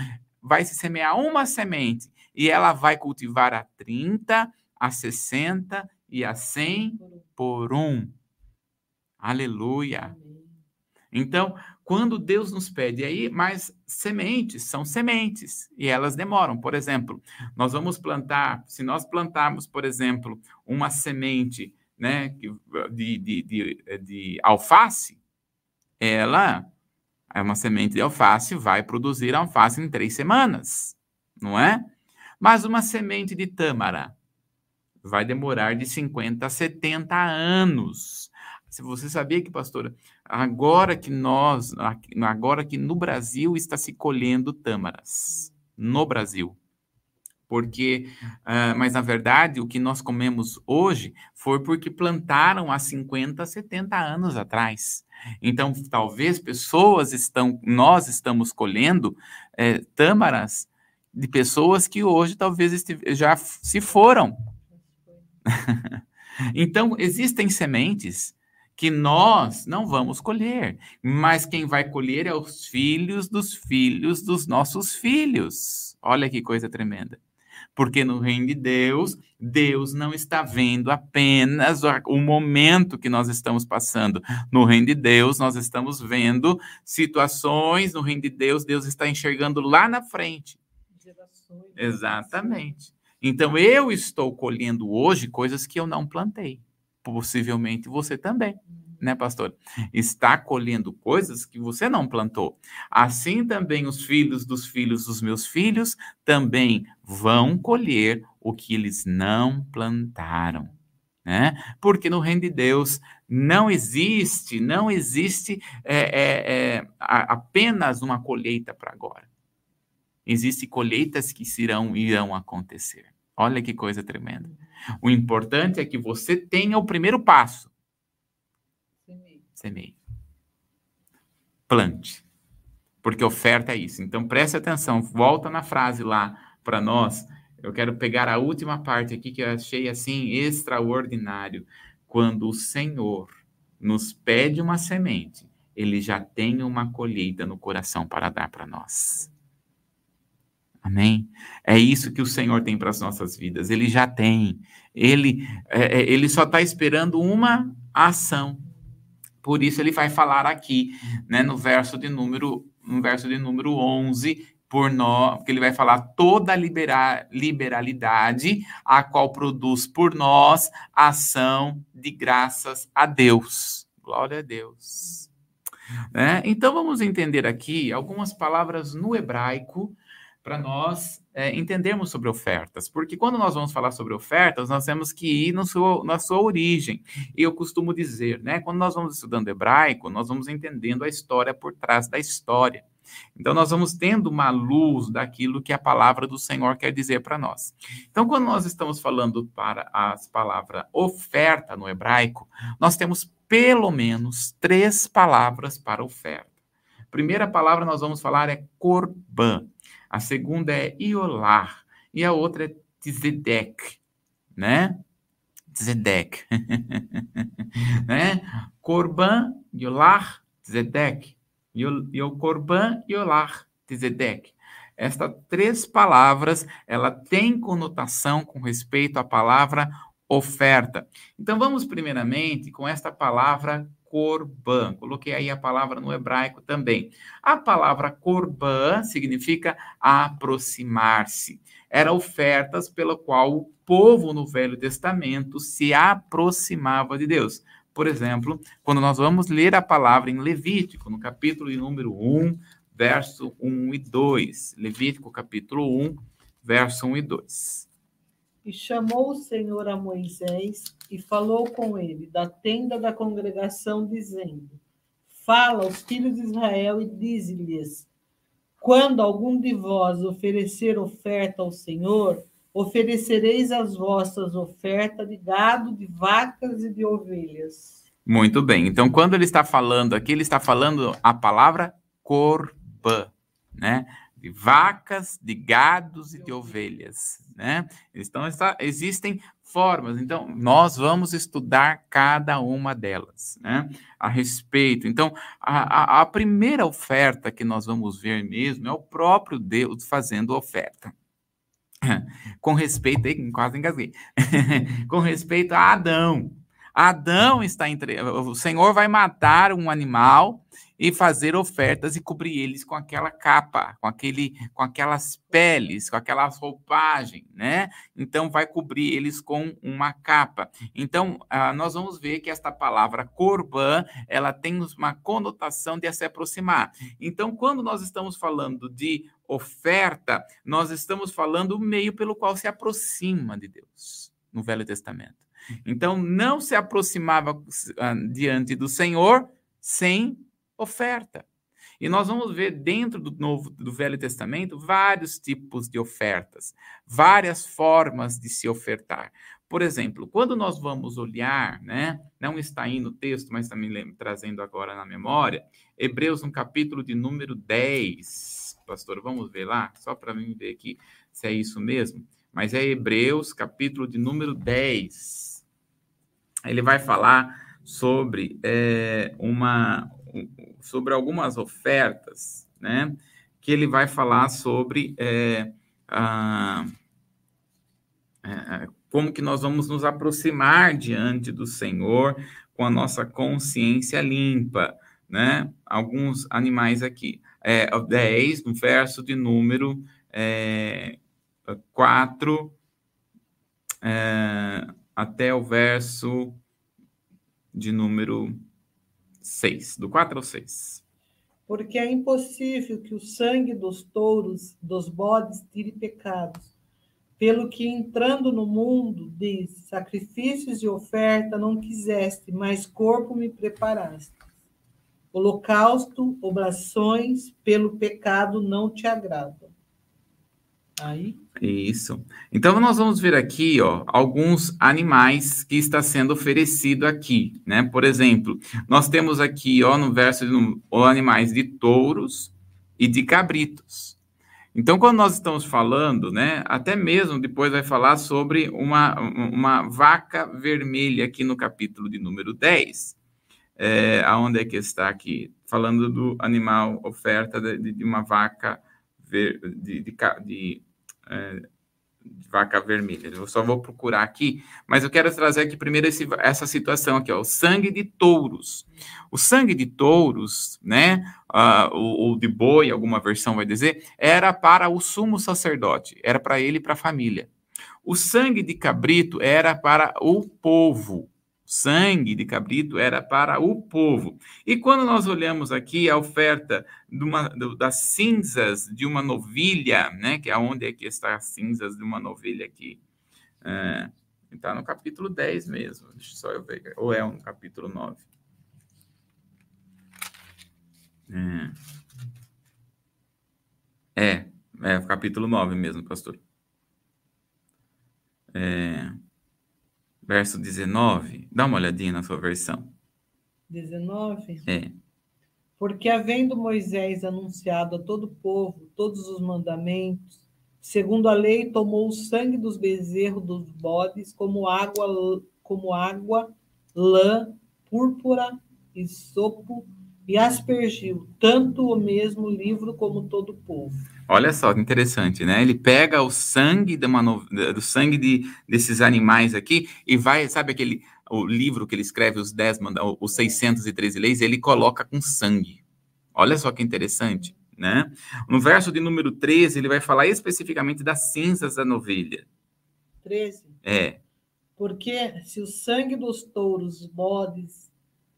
Speaker 2: vai se semear uma semente e ela vai cultivar a 30, a 60 e a 100 por um. Aleluia. Então, quando Deus nos pede aí, mas sementes são sementes e elas demoram. Por exemplo, nós vamos plantar, se nós plantarmos, por exemplo, uma semente né, de, de, de, de alface, ela é uma semente de alface, vai produzir alface em três semanas, não é? Mas uma semente de tâmara vai demorar de 50 a 70 anos Se você sabia que, pastora, agora que nós, agora que no Brasil está se colhendo tâmaras, no Brasil. Porque, uh, mas na verdade, o que nós comemos hoje foi porque plantaram há 50, 70 anos atrás. Então, talvez pessoas estão, nós estamos colhendo é, tâmaras de pessoas que hoje talvez já se foram. (laughs) então, existem sementes que nós não vamos colher, mas quem vai colher é os filhos dos filhos dos nossos filhos. Olha que coisa tremenda. Porque no reino de Deus, Deus não está vendo apenas o momento que nós estamos passando. No reino de Deus, nós estamos vendo situações, no reino de Deus, Deus está enxergando lá na frente. Gerações. Exatamente. Então eu estou colhendo hoje coisas que eu não plantei possivelmente você também, né, pastor? Está colhendo coisas que você não plantou. Assim também os filhos dos filhos dos meus filhos também vão colher o que eles não plantaram. Né? Porque no reino de Deus não existe, não existe é, é, é, apenas uma colheita para agora. Existem colheitas que irão, irão acontecer. Olha que coisa tremenda. O importante é que você tenha o primeiro passo. Semeie. Plante. Porque oferta é isso. Então preste atenção, volta na frase lá para nós. Eu quero pegar a última parte aqui que eu achei assim extraordinário. Quando o Senhor nos pede uma semente, ele já tem uma colheita no coração para dar para nós. Amém? É isso que o Senhor tem para as nossas vidas. Ele já tem. Ele, é, é ele só está esperando uma ação. Por isso ele vai falar aqui, né, no verso de número, no verso de número 11, por nós, porque ele vai falar toda a libera, liberalidade a qual produz por nós ação de graças a Deus. Glória a Deus. Né? Então vamos entender aqui algumas palavras no hebraico para nós é, entendermos sobre ofertas, porque quando nós vamos falar sobre ofertas, nós temos que ir seu, na sua origem. E eu costumo dizer, né, quando nós vamos estudando hebraico, nós vamos entendendo a história por trás da história. Então, nós vamos tendo uma luz daquilo que a palavra do Senhor quer dizer para nós. Então, quando nós estamos falando para as palavras oferta no hebraico, nós temos pelo menos três palavras para oferta. Primeira palavra nós vamos falar é korban. A segunda é Iolar. E a outra é Tzedek, né? Tzedek. (laughs) né? Corban, Iolar, Tzedek. E o Corban, Iolar, Tzedek. Estas três palavras, ela tem conotação com respeito à palavra oferta. Então vamos primeiramente com esta palavra corban. Coloquei aí a palavra no hebraico também. A palavra corban significa aproximar-se. Era ofertas pela qual o povo no Velho Testamento se aproximava de Deus. Por exemplo, quando nós vamos ler a palavra em Levítico, no capítulo número 1, verso 1 e 2. Levítico, capítulo 1, verso 1 e 2.
Speaker 1: E chamou o Senhor a Moisés e falou com ele da tenda da congregação, dizendo: Fala aos filhos de Israel e dize-lhes: Quando algum de vós oferecer oferta ao Senhor, oferecereis as vossas ofertas de gado, de vacas e de ovelhas.
Speaker 2: Muito bem. Então, quando ele está falando aqui, ele está falando a palavra corban, né? De vacas, de gados e de ovelhas, né? Então, está, existem formas. Então, nós vamos estudar cada uma delas, né? A respeito. Então, a, a, a primeira oferta que nós vamos ver mesmo é o próprio Deus fazendo oferta. (laughs) Com respeito, quase engasguei. (laughs) Com respeito a Adão. Adão está entre. O Senhor vai matar um animal e fazer ofertas e cobrir eles com aquela capa, com aquele, com aquelas peles, com aquelas roupagens, né? Então vai cobrir eles com uma capa. Então ah, nós vamos ver que esta palavra corban, ela tem uma conotação de se aproximar. Então quando nós estamos falando de oferta, nós estamos falando o meio pelo qual se aproxima de Deus no Velho Testamento. Então, não se aproximava ah, diante do Senhor sem oferta. E nós vamos ver dentro do Novo do Velho Testamento vários tipos de ofertas, várias formas de se ofertar. Por exemplo, quando nós vamos olhar, né, não está aí no texto, mas também lembro, trazendo agora na memória, Hebreus, no capítulo de número 10. Pastor, vamos ver lá, só para mim ver aqui se é isso mesmo. Mas é Hebreus, capítulo de número 10. Ele vai falar sobre é, uma, sobre algumas ofertas, né? Que ele vai falar sobre é, a, é, como que nós vamos nos aproximar diante do Senhor com a nossa consciência limpa, né? Alguns animais aqui. É, 10, no verso de número é, 4 é, até o verso de número 6, do 4 ao 6.
Speaker 1: Porque é impossível que o sangue dos touros, dos bodes, tire pecados. Pelo que, entrando no mundo, diz: sacrifícios e oferta não quiseste, mas corpo me preparaste. Holocausto, oblações, pelo pecado não te agradam. Aí.
Speaker 2: Isso. Então nós vamos ver aqui, ó, alguns animais que está sendo oferecido aqui, né? Por exemplo, nós temos aqui, ó, no verso ó, animais de touros e de cabritos. Então, quando nós estamos falando, né, até mesmo depois vai falar sobre uma, uma vaca vermelha aqui no capítulo de número 10. É, aonde é que está aqui? Falando do animal, oferta de, de uma vaca ver, de, de, de é, de vaca vermelha. Eu só vou procurar aqui, mas eu quero trazer aqui primeiro esse, essa situação aqui, ó, o sangue de touros. O sangue de touros, né, uh, ou, de boi, alguma versão vai dizer, era para o sumo sacerdote, era para ele e para a família. O sangue de cabrito era para o povo, sangue de cabrito era para o povo. E quando nós olhamos aqui a oferta uma, das cinzas de uma novilha, né, que é onde é que está as cinzas de uma novilha aqui? É, está no capítulo 10 mesmo, deixa só eu ver, ou é no capítulo 9? É, é, é capítulo 9 mesmo, pastor. É, verso 19. Dá uma olhadinha na sua versão.
Speaker 1: 19?
Speaker 2: É.
Speaker 1: Porque havendo Moisés anunciado a todo o povo todos os mandamentos, segundo a lei, tomou o sangue dos bezerros dos bodes como água, como água, lã, púrpura e sopo e aspergiu tanto o mesmo livro como todo o povo.
Speaker 2: Olha só que interessante, né? Ele pega o sangue de uma no... do sangue de, desses animais aqui e vai, sabe aquele o livro que ele escreve os 10 os 613 leis, ele coloca com sangue. Olha só que interessante, né? No verso de número 13, ele vai falar especificamente das cinzas da novilha.
Speaker 1: 13.
Speaker 2: É.
Speaker 1: Porque se o sangue dos touros, bodes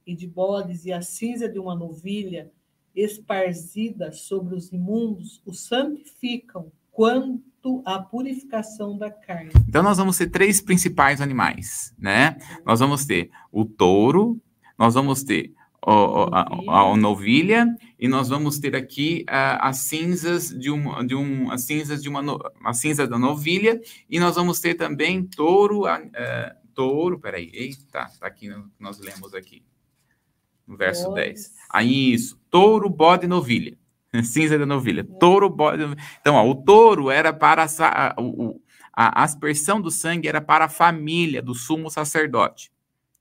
Speaker 1: e de bodes e a cinza de uma novilha esparzida sobre os imundos o santificam quanto à purificação da carne.
Speaker 2: Então nós vamos ter três principais animais, né? Nós vamos ter o touro, nós vamos ter a, a, a, novilha e nós vamos ter aqui as cinzas de uma de um as cinzas de uma a cinza da novilha e nós vamos ter também touro a, touro peraí eita tá aqui nós lemos aqui no verso Nossa. 10. Aí isso, touro, bode e novilha. (laughs) Cinza da novilha. É. Touro, bode. Então, ó, o touro era para a, a aspersão do sangue era para a família do sumo sacerdote.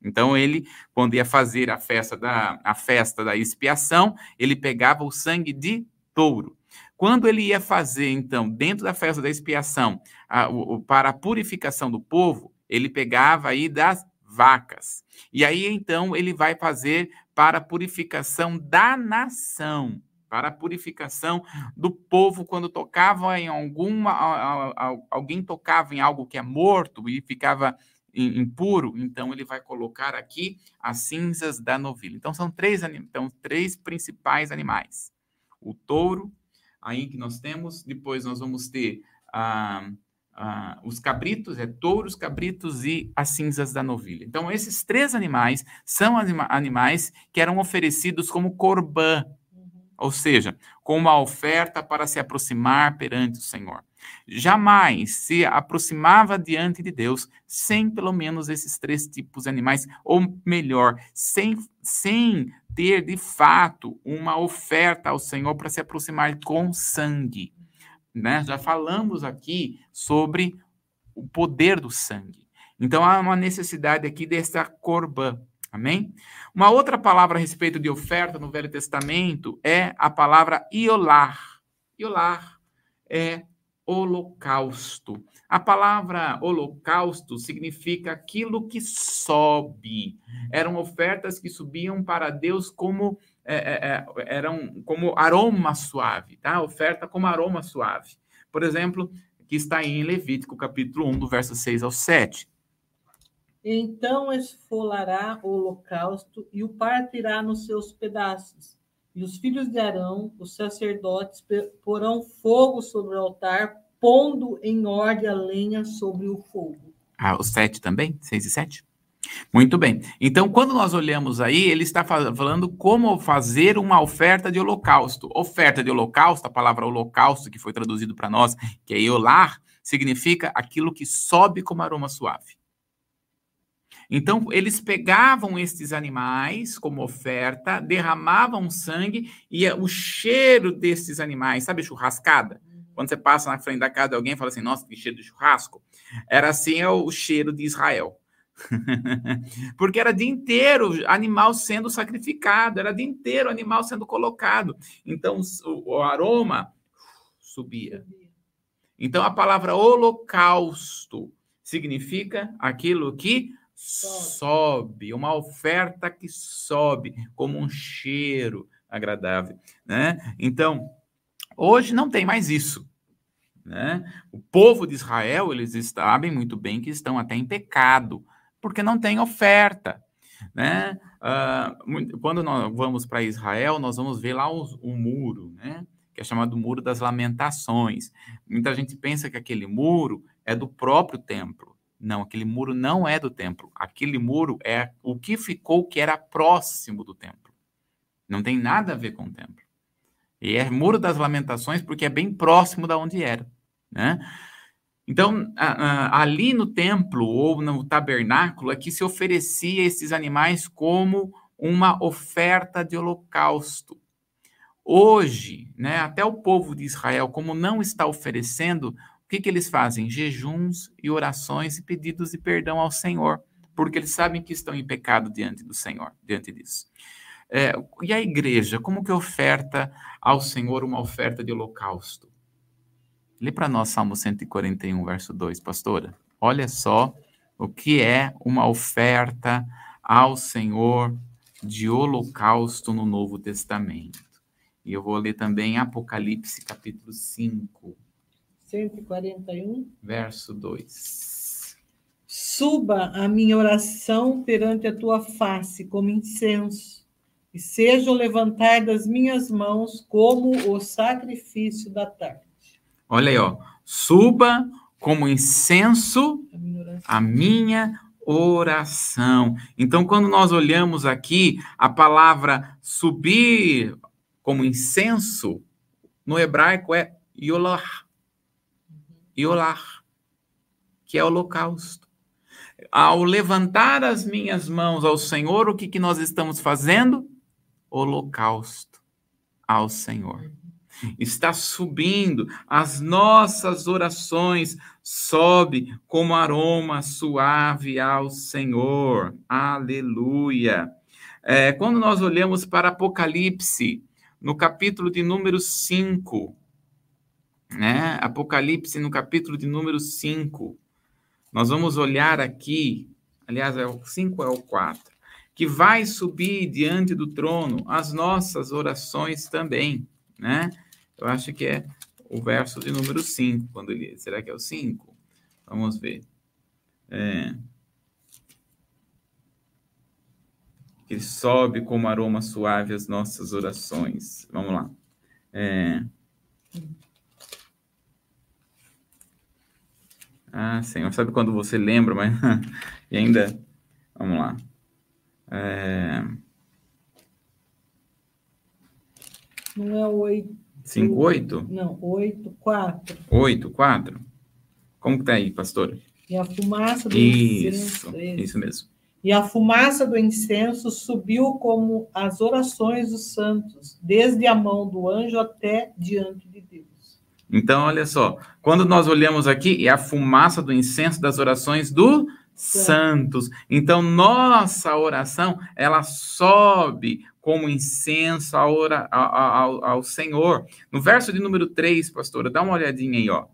Speaker 2: Então ele, quando ia fazer a festa da a festa da expiação, ele pegava o sangue de touro. Quando ele ia fazer, então, dentro da festa da expiação, a, o, para a purificação do povo, ele pegava aí das vacas. E aí, então, ele vai fazer para a purificação da nação, para a purificação do povo quando tocava em alguma alguém tocava em algo que é morto e ficava impuro, então ele vai colocar aqui as cinzas da novilha. Então são três então três principais animais. O touro, aí que nós temos, depois nós vamos ter a, ah, os cabritos, é touros, cabritos e as cinzas da novilha. Então, esses três animais são anima animais que eram oferecidos como corbã, uhum. ou seja, com uma oferta para se aproximar perante o Senhor. Jamais se aproximava diante de Deus sem pelo menos esses três tipos de animais, ou melhor, sem, sem ter de fato uma oferta ao Senhor para se aproximar com sangue. Né? Já falamos aqui sobre o poder do sangue. Então há uma necessidade aqui dessa corbã. Amém? Uma outra palavra a respeito de oferta no Velho Testamento é a palavra iolar. Iolar é holocausto. A palavra holocausto significa aquilo que sobe. Eram ofertas que subiam para Deus como é, é, é, eram como aroma suave, tá? Oferta como aroma suave. Por exemplo, que está em Levítico, capítulo 1, do verso 6 ao 7.
Speaker 1: Então esfolará o holocausto e o partirá nos seus pedaços. E os filhos de Arão, os sacerdotes, porão fogo sobre o altar, pondo em ordem a lenha sobre o fogo.
Speaker 2: Ah, o 7 também? 6 e 7? Muito bem. Então, quando nós olhamos aí, ele está falando como fazer uma oferta de holocausto. Oferta de holocausto, a palavra holocausto que foi traduzido para nós, que é iolar, significa aquilo que sobe como aroma suave. Então, eles pegavam estes animais como oferta, derramavam sangue e o cheiro desses animais, sabe churrascada? Quando você passa na frente da casa de alguém e fala assim, nossa, que cheiro de churrasco. Era assim é o cheiro de Israel. (laughs) Porque era dia inteiro animal sendo sacrificado, era dia inteiro animal sendo colocado. Então o, o aroma subia. Então a palavra holocausto significa aquilo que sobe, uma oferta que sobe como um cheiro agradável, né? Então, hoje não tem mais isso. Né? O povo de Israel, eles sabem muito bem que estão até em pecado, porque não tem oferta. Né? Uh, quando nós vamos para Israel, nós vamos ver lá o, o muro, né? que é chamado Muro das Lamentações. Muita gente pensa que aquele muro é do próprio templo. Não, aquele muro não é do templo. Aquele muro é o que ficou que era próximo do templo. Não tem nada a ver com o templo. E é Muro das Lamentações porque é bem próximo da onde era. Né? Então, ali no templo ou no tabernáculo é que se oferecia esses animais como uma oferta de holocausto. Hoje, né, até o povo de Israel, como não está oferecendo, que, que eles fazem? Jejuns e orações e pedidos de perdão ao Senhor, porque eles sabem que estão em pecado diante do Senhor, diante disso. É, e a igreja, como que oferta ao Senhor uma oferta de holocausto? Lê para nós Salmo 141, verso 2, pastora. Olha só o que é uma oferta ao Senhor de holocausto no Novo Testamento. E eu vou ler também Apocalipse, capítulo 5.
Speaker 1: 141.
Speaker 2: Verso 2.
Speaker 1: Suba a minha oração perante a tua face como incenso, e seja o levantar das minhas mãos como o sacrifício da tarde.
Speaker 2: Olha aí, ó. Suba como incenso a minha oração. Então, quando nós olhamos aqui a palavra subir como incenso, no hebraico é yolar. Yolar, que é holocausto. Ao levantar as minhas mãos ao Senhor, o que, que nós estamos fazendo? Holocausto ao Senhor está subindo, as nossas orações sobe como aroma suave ao Senhor. Aleluia. É, quando nós olhamos para Apocalipse, no capítulo de número 5, né? Apocalipse no capítulo de número 5, nós vamos olhar aqui, aliás, é o 5 é o 4, que vai subir diante do trono as nossas orações também, né? Eu acho que é o verso de número 5, quando ele. Será que é o 5? Vamos ver. É, ele sobe como aroma suave as nossas orações. Vamos lá. É, Ah, Senhor, sabe quando você lembra, mas (laughs) e ainda. Vamos lá. É...
Speaker 1: Não é oito.
Speaker 2: Cinco, oito?
Speaker 1: Não, oito, quatro.
Speaker 2: Oito, quatro. Como que tá aí, pastor?
Speaker 1: E a fumaça do
Speaker 2: isso, incenso. Isso mesmo.
Speaker 1: E a fumaça do incenso subiu como as orações dos santos, desde a mão do anjo até diante de Deus.
Speaker 2: Então, olha só, quando nós olhamos aqui, é a fumaça do incenso das orações dos santos. Então, nossa oração, ela sobe como incenso ao, ao, ao, Senhor. No verso de número 3, pastora, dá uma olhadinha aí, ó.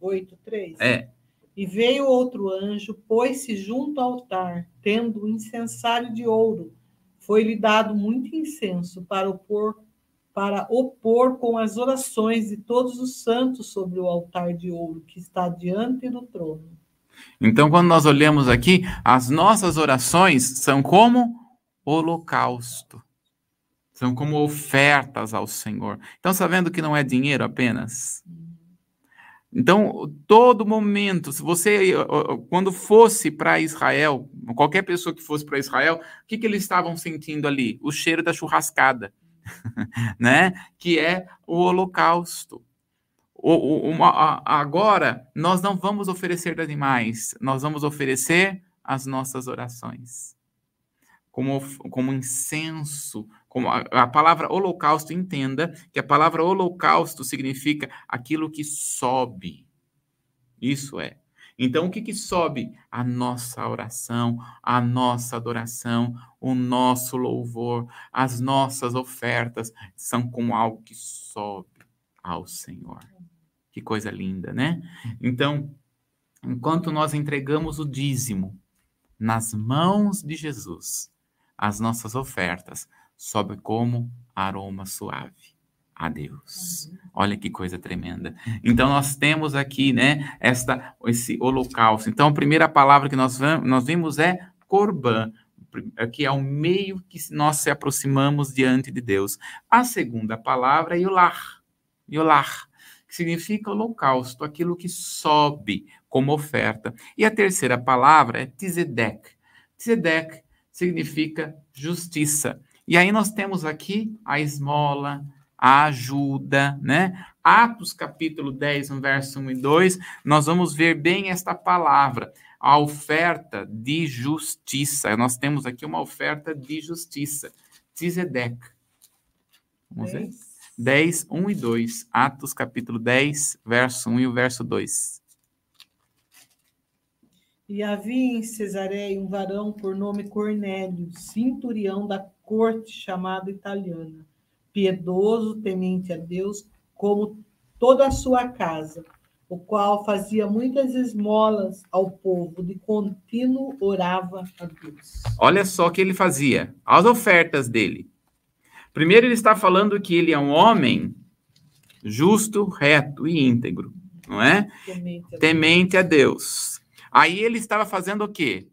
Speaker 1: 8, 3.
Speaker 2: É.
Speaker 1: E veio outro anjo, pôs-se junto ao altar, tendo um incensário de ouro. Foi-lhe dado muito incenso para opor, para opor com as orações de todos os santos sobre o altar de ouro que está diante do trono.
Speaker 2: Então, quando nós olhamos aqui, as nossas orações são como holocausto. São como ofertas ao Senhor. Então, sabendo que não é dinheiro apenas, então, todo momento, se você, quando fosse para Israel, qualquer pessoa que fosse para Israel, o que, que eles estavam sentindo ali? O cheiro da churrascada, (laughs) né? Que é o holocausto. O, o, uma, agora, nós não vamos oferecer animais, nós vamos oferecer as nossas orações. Como, como incenso, como a, a, palavra holocausto, entenda que a palavra holocausto significa aquilo que sobe. Isso é. Então, o que, que sobe? A nossa oração, a nossa adoração, o nosso louvor, as nossas ofertas são como algo que sobe ao Senhor. Que coisa linda, né? Então, enquanto nós entregamos o dízimo nas mãos de Jesus, as nossas ofertas sobe como aroma suave a Deus. Olha que coisa tremenda. Então nós temos aqui, né, esta esse holocausto. Então a primeira palavra que nós nós vimos é corban, que é o meio que nós se aproximamos diante de Deus. A segunda palavra é yolar. Yolar, que significa holocausto, aquilo que sobe como oferta. E a terceira palavra é tzedek. Tzedek significa justiça. E aí nós temos aqui a esmola, ajuda, né? Atos capítulo 10, no verso 1 e 2, nós vamos ver bem esta palavra, a oferta de justiça. Nós temos aqui uma oferta de justiça. Tzedek. Vamos ver? 10, 1 e 2. Atos capítulo 10, verso 1 e o verso 2.
Speaker 1: E havia em Cesareia um varão por nome Cornélio, cinturião da corte chamada italiana, piedoso, temente a Deus, como toda a sua casa, o qual fazia muitas esmolas ao povo, de contínuo orava a Deus.
Speaker 2: Olha só o que ele fazia, as ofertas dele. Primeiro, ele está falando que ele é um homem justo, reto e íntegro, não é? Temente a, Temente a Deus. Aí ele estava fazendo o quê?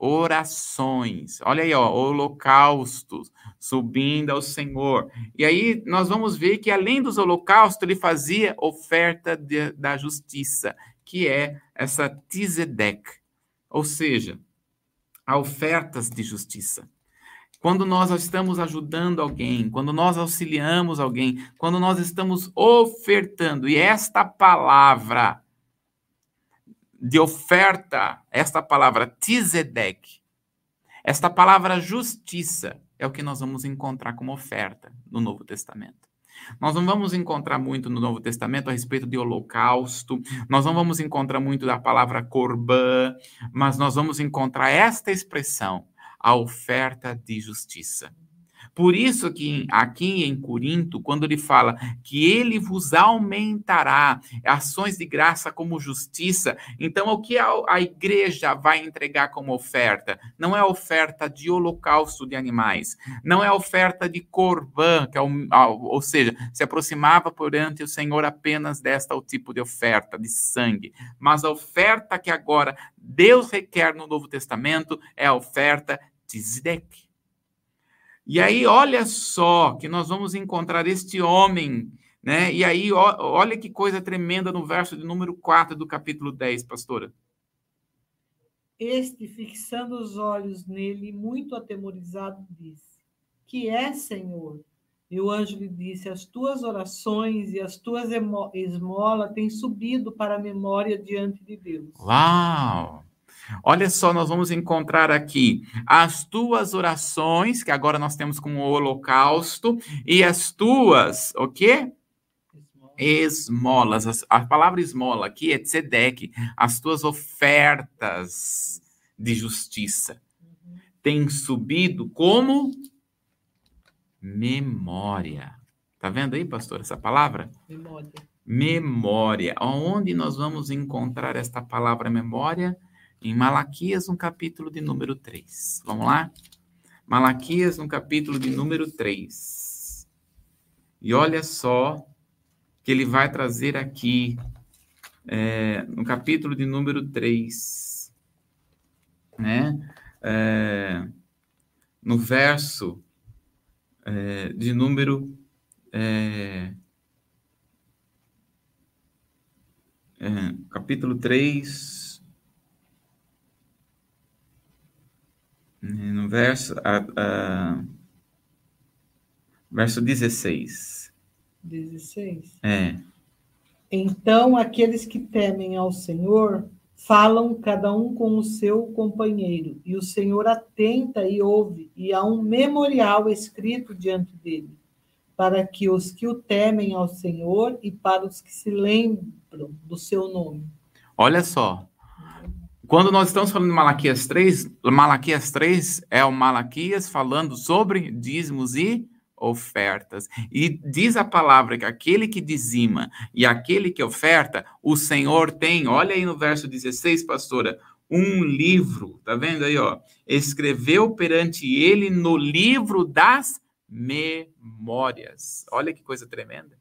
Speaker 2: Orações. Olha aí, ó, holocaustos, subindo ao Senhor. E aí nós vamos ver que além dos holocaustos, ele fazia oferta de, da justiça, que é essa tzedek. Ou seja, ofertas de justiça. Quando nós estamos ajudando alguém, quando nós auxiliamos alguém, quando nós estamos ofertando, e esta palavra de oferta, esta palavra tzedek, esta palavra justiça, é o que nós vamos encontrar como oferta no Novo Testamento. Nós não vamos encontrar muito no Novo Testamento a respeito de holocausto, nós não vamos encontrar muito da palavra corbã, mas nós vamos encontrar esta expressão, a oferta de justiça. Por isso que aqui em Corinto, quando ele fala que ele vos aumentará ações de graça como justiça, então o que a, igreja vai entregar como oferta? Não é oferta de holocausto de animais, não é oferta de corban, que é ou seja, se aproximava perante o Senhor apenas desta o tipo de oferta de sangue, mas a oferta que agora Deus requer no Novo Testamento é a oferta de Zedek e aí, olha só que nós vamos encontrar este homem Né? E aí, ó, olha que coisa tremenda no verso de número 4 do capítulo 10, pastora.
Speaker 1: Este, fixando os olhos nele, muito atemorizado, disse: Que é, Senhor? E o anjo lhe disse: As tuas orações e as tuas esmolas têm subido para a memória diante de Deus.
Speaker 2: Uau! Olha só, nós vamos encontrar aqui as tuas orações, que agora nós temos como holocausto, e as tuas, o quê? Esmolas. A palavra esmola aqui é tzedek, as tuas ofertas de justiça. Têm subido como memória. Tá vendo aí, pastor, essa palavra?
Speaker 1: Memória.
Speaker 2: Memória. Onde nós vamos encontrar esta palavra memória? Em Malaquias, no capítulo de número 3. Vamos lá? Malaquias, no capítulo de número 3. E olha só que ele vai trazer aqui, é, no capítulo de número 3, né? É, no verso é, de número é, é, capítulo 3, no verso, a, a, verso 16.
Speaker 1: 16?
Speaker 2: É.
Speaker 1: Então aqueles que temem ao Senhor falam cada um com o seu companheiro, e o Senhor atenta e ouve, e há um memorial escrito diante dele, para que os que o temem ao Senhor e para os que se lembram do seu nome.
Speaker 2: Olha só. Quando nós estamos falando de Malaquias 3, Malaquias 3 é o Malaquias falando sobre dízimos e ofertas. E diz a palavra que aquele que dizima e aquele que oferta, o Senhor tem, olha aí no verso 16, pastora, um livro, tá vendo aí, ó? Escreveu perante ele no livro das memórias. Olha que coisa tremenda.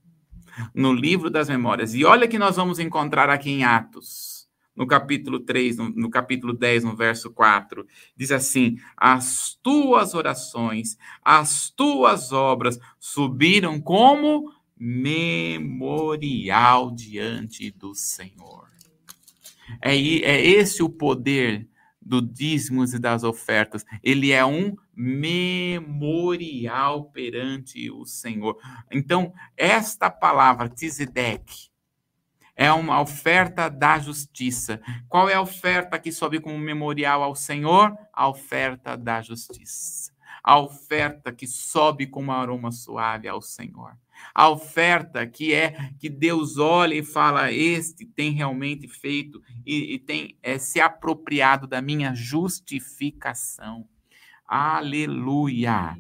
Speaker 2: No livro das memórias. E olha que nós vamos encontrar aqui em Atos no capítulo 3, no, no, capítulo 10, no verso 4, diz assim: As tuas orações, as tuas obras subiram como memorial diante do Senhor. É, é esse o poder do dízimos e das ofertas. Ele é um memorial perante o Senhor. Então, esta palavra, Tzedek, é uma oferta da justiça. Qual é a oferta que sobe como memorial ao Senhor? A oferta da justiça. A oferta que sobe como aroma suave ao Senhor. A oferta que é que Deus olha e fala: Este tem realmente feito e, e tem é, se apropriado da minha justificação. Aleluia!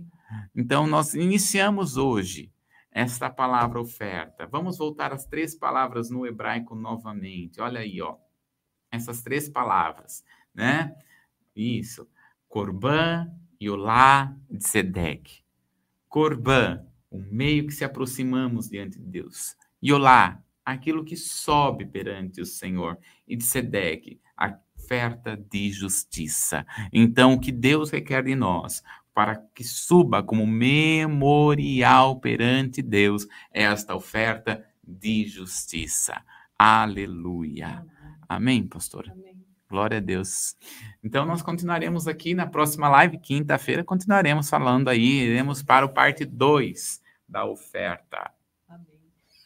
Speaker 2: Então, nós iniciamos hoje esta palavra oferta. Vamos voltar às três palavras no hebraico novamente. Olha aí, ó. Essas três palavras, né? Isso. Corban, Yolá, Tzedek. Corban, o meio que se aproximamos diante de Deus. Yolá, aquilo que sobe perante o Senhor. E Tzedek, a oferta de justiça. Então, o que Deus requer de nós? Para que suba como memorial perante Deus esta oferta de justiça. Aleluia. Amém, pastora? Amém. Glória a Deus. Então, nós continuaremos aqui na próxima live, quinta-feira, continuaremos falando aí, iremos para o parte 2 da oferta.
Speaker 1: Amém.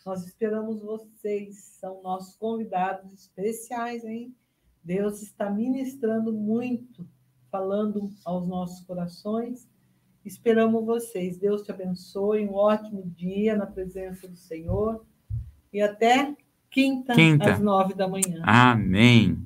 Speaker 1: Nós esperamos vocês, são nossos convidados especiais, hein? Deus está ministrando muito falando aos nossos corações. Esperamos vocês. Deus te abençoe. Um ótimo dia na presença do Senhor. E até quinta, quinta. às nove da manhã.
Speaker 2: Amém.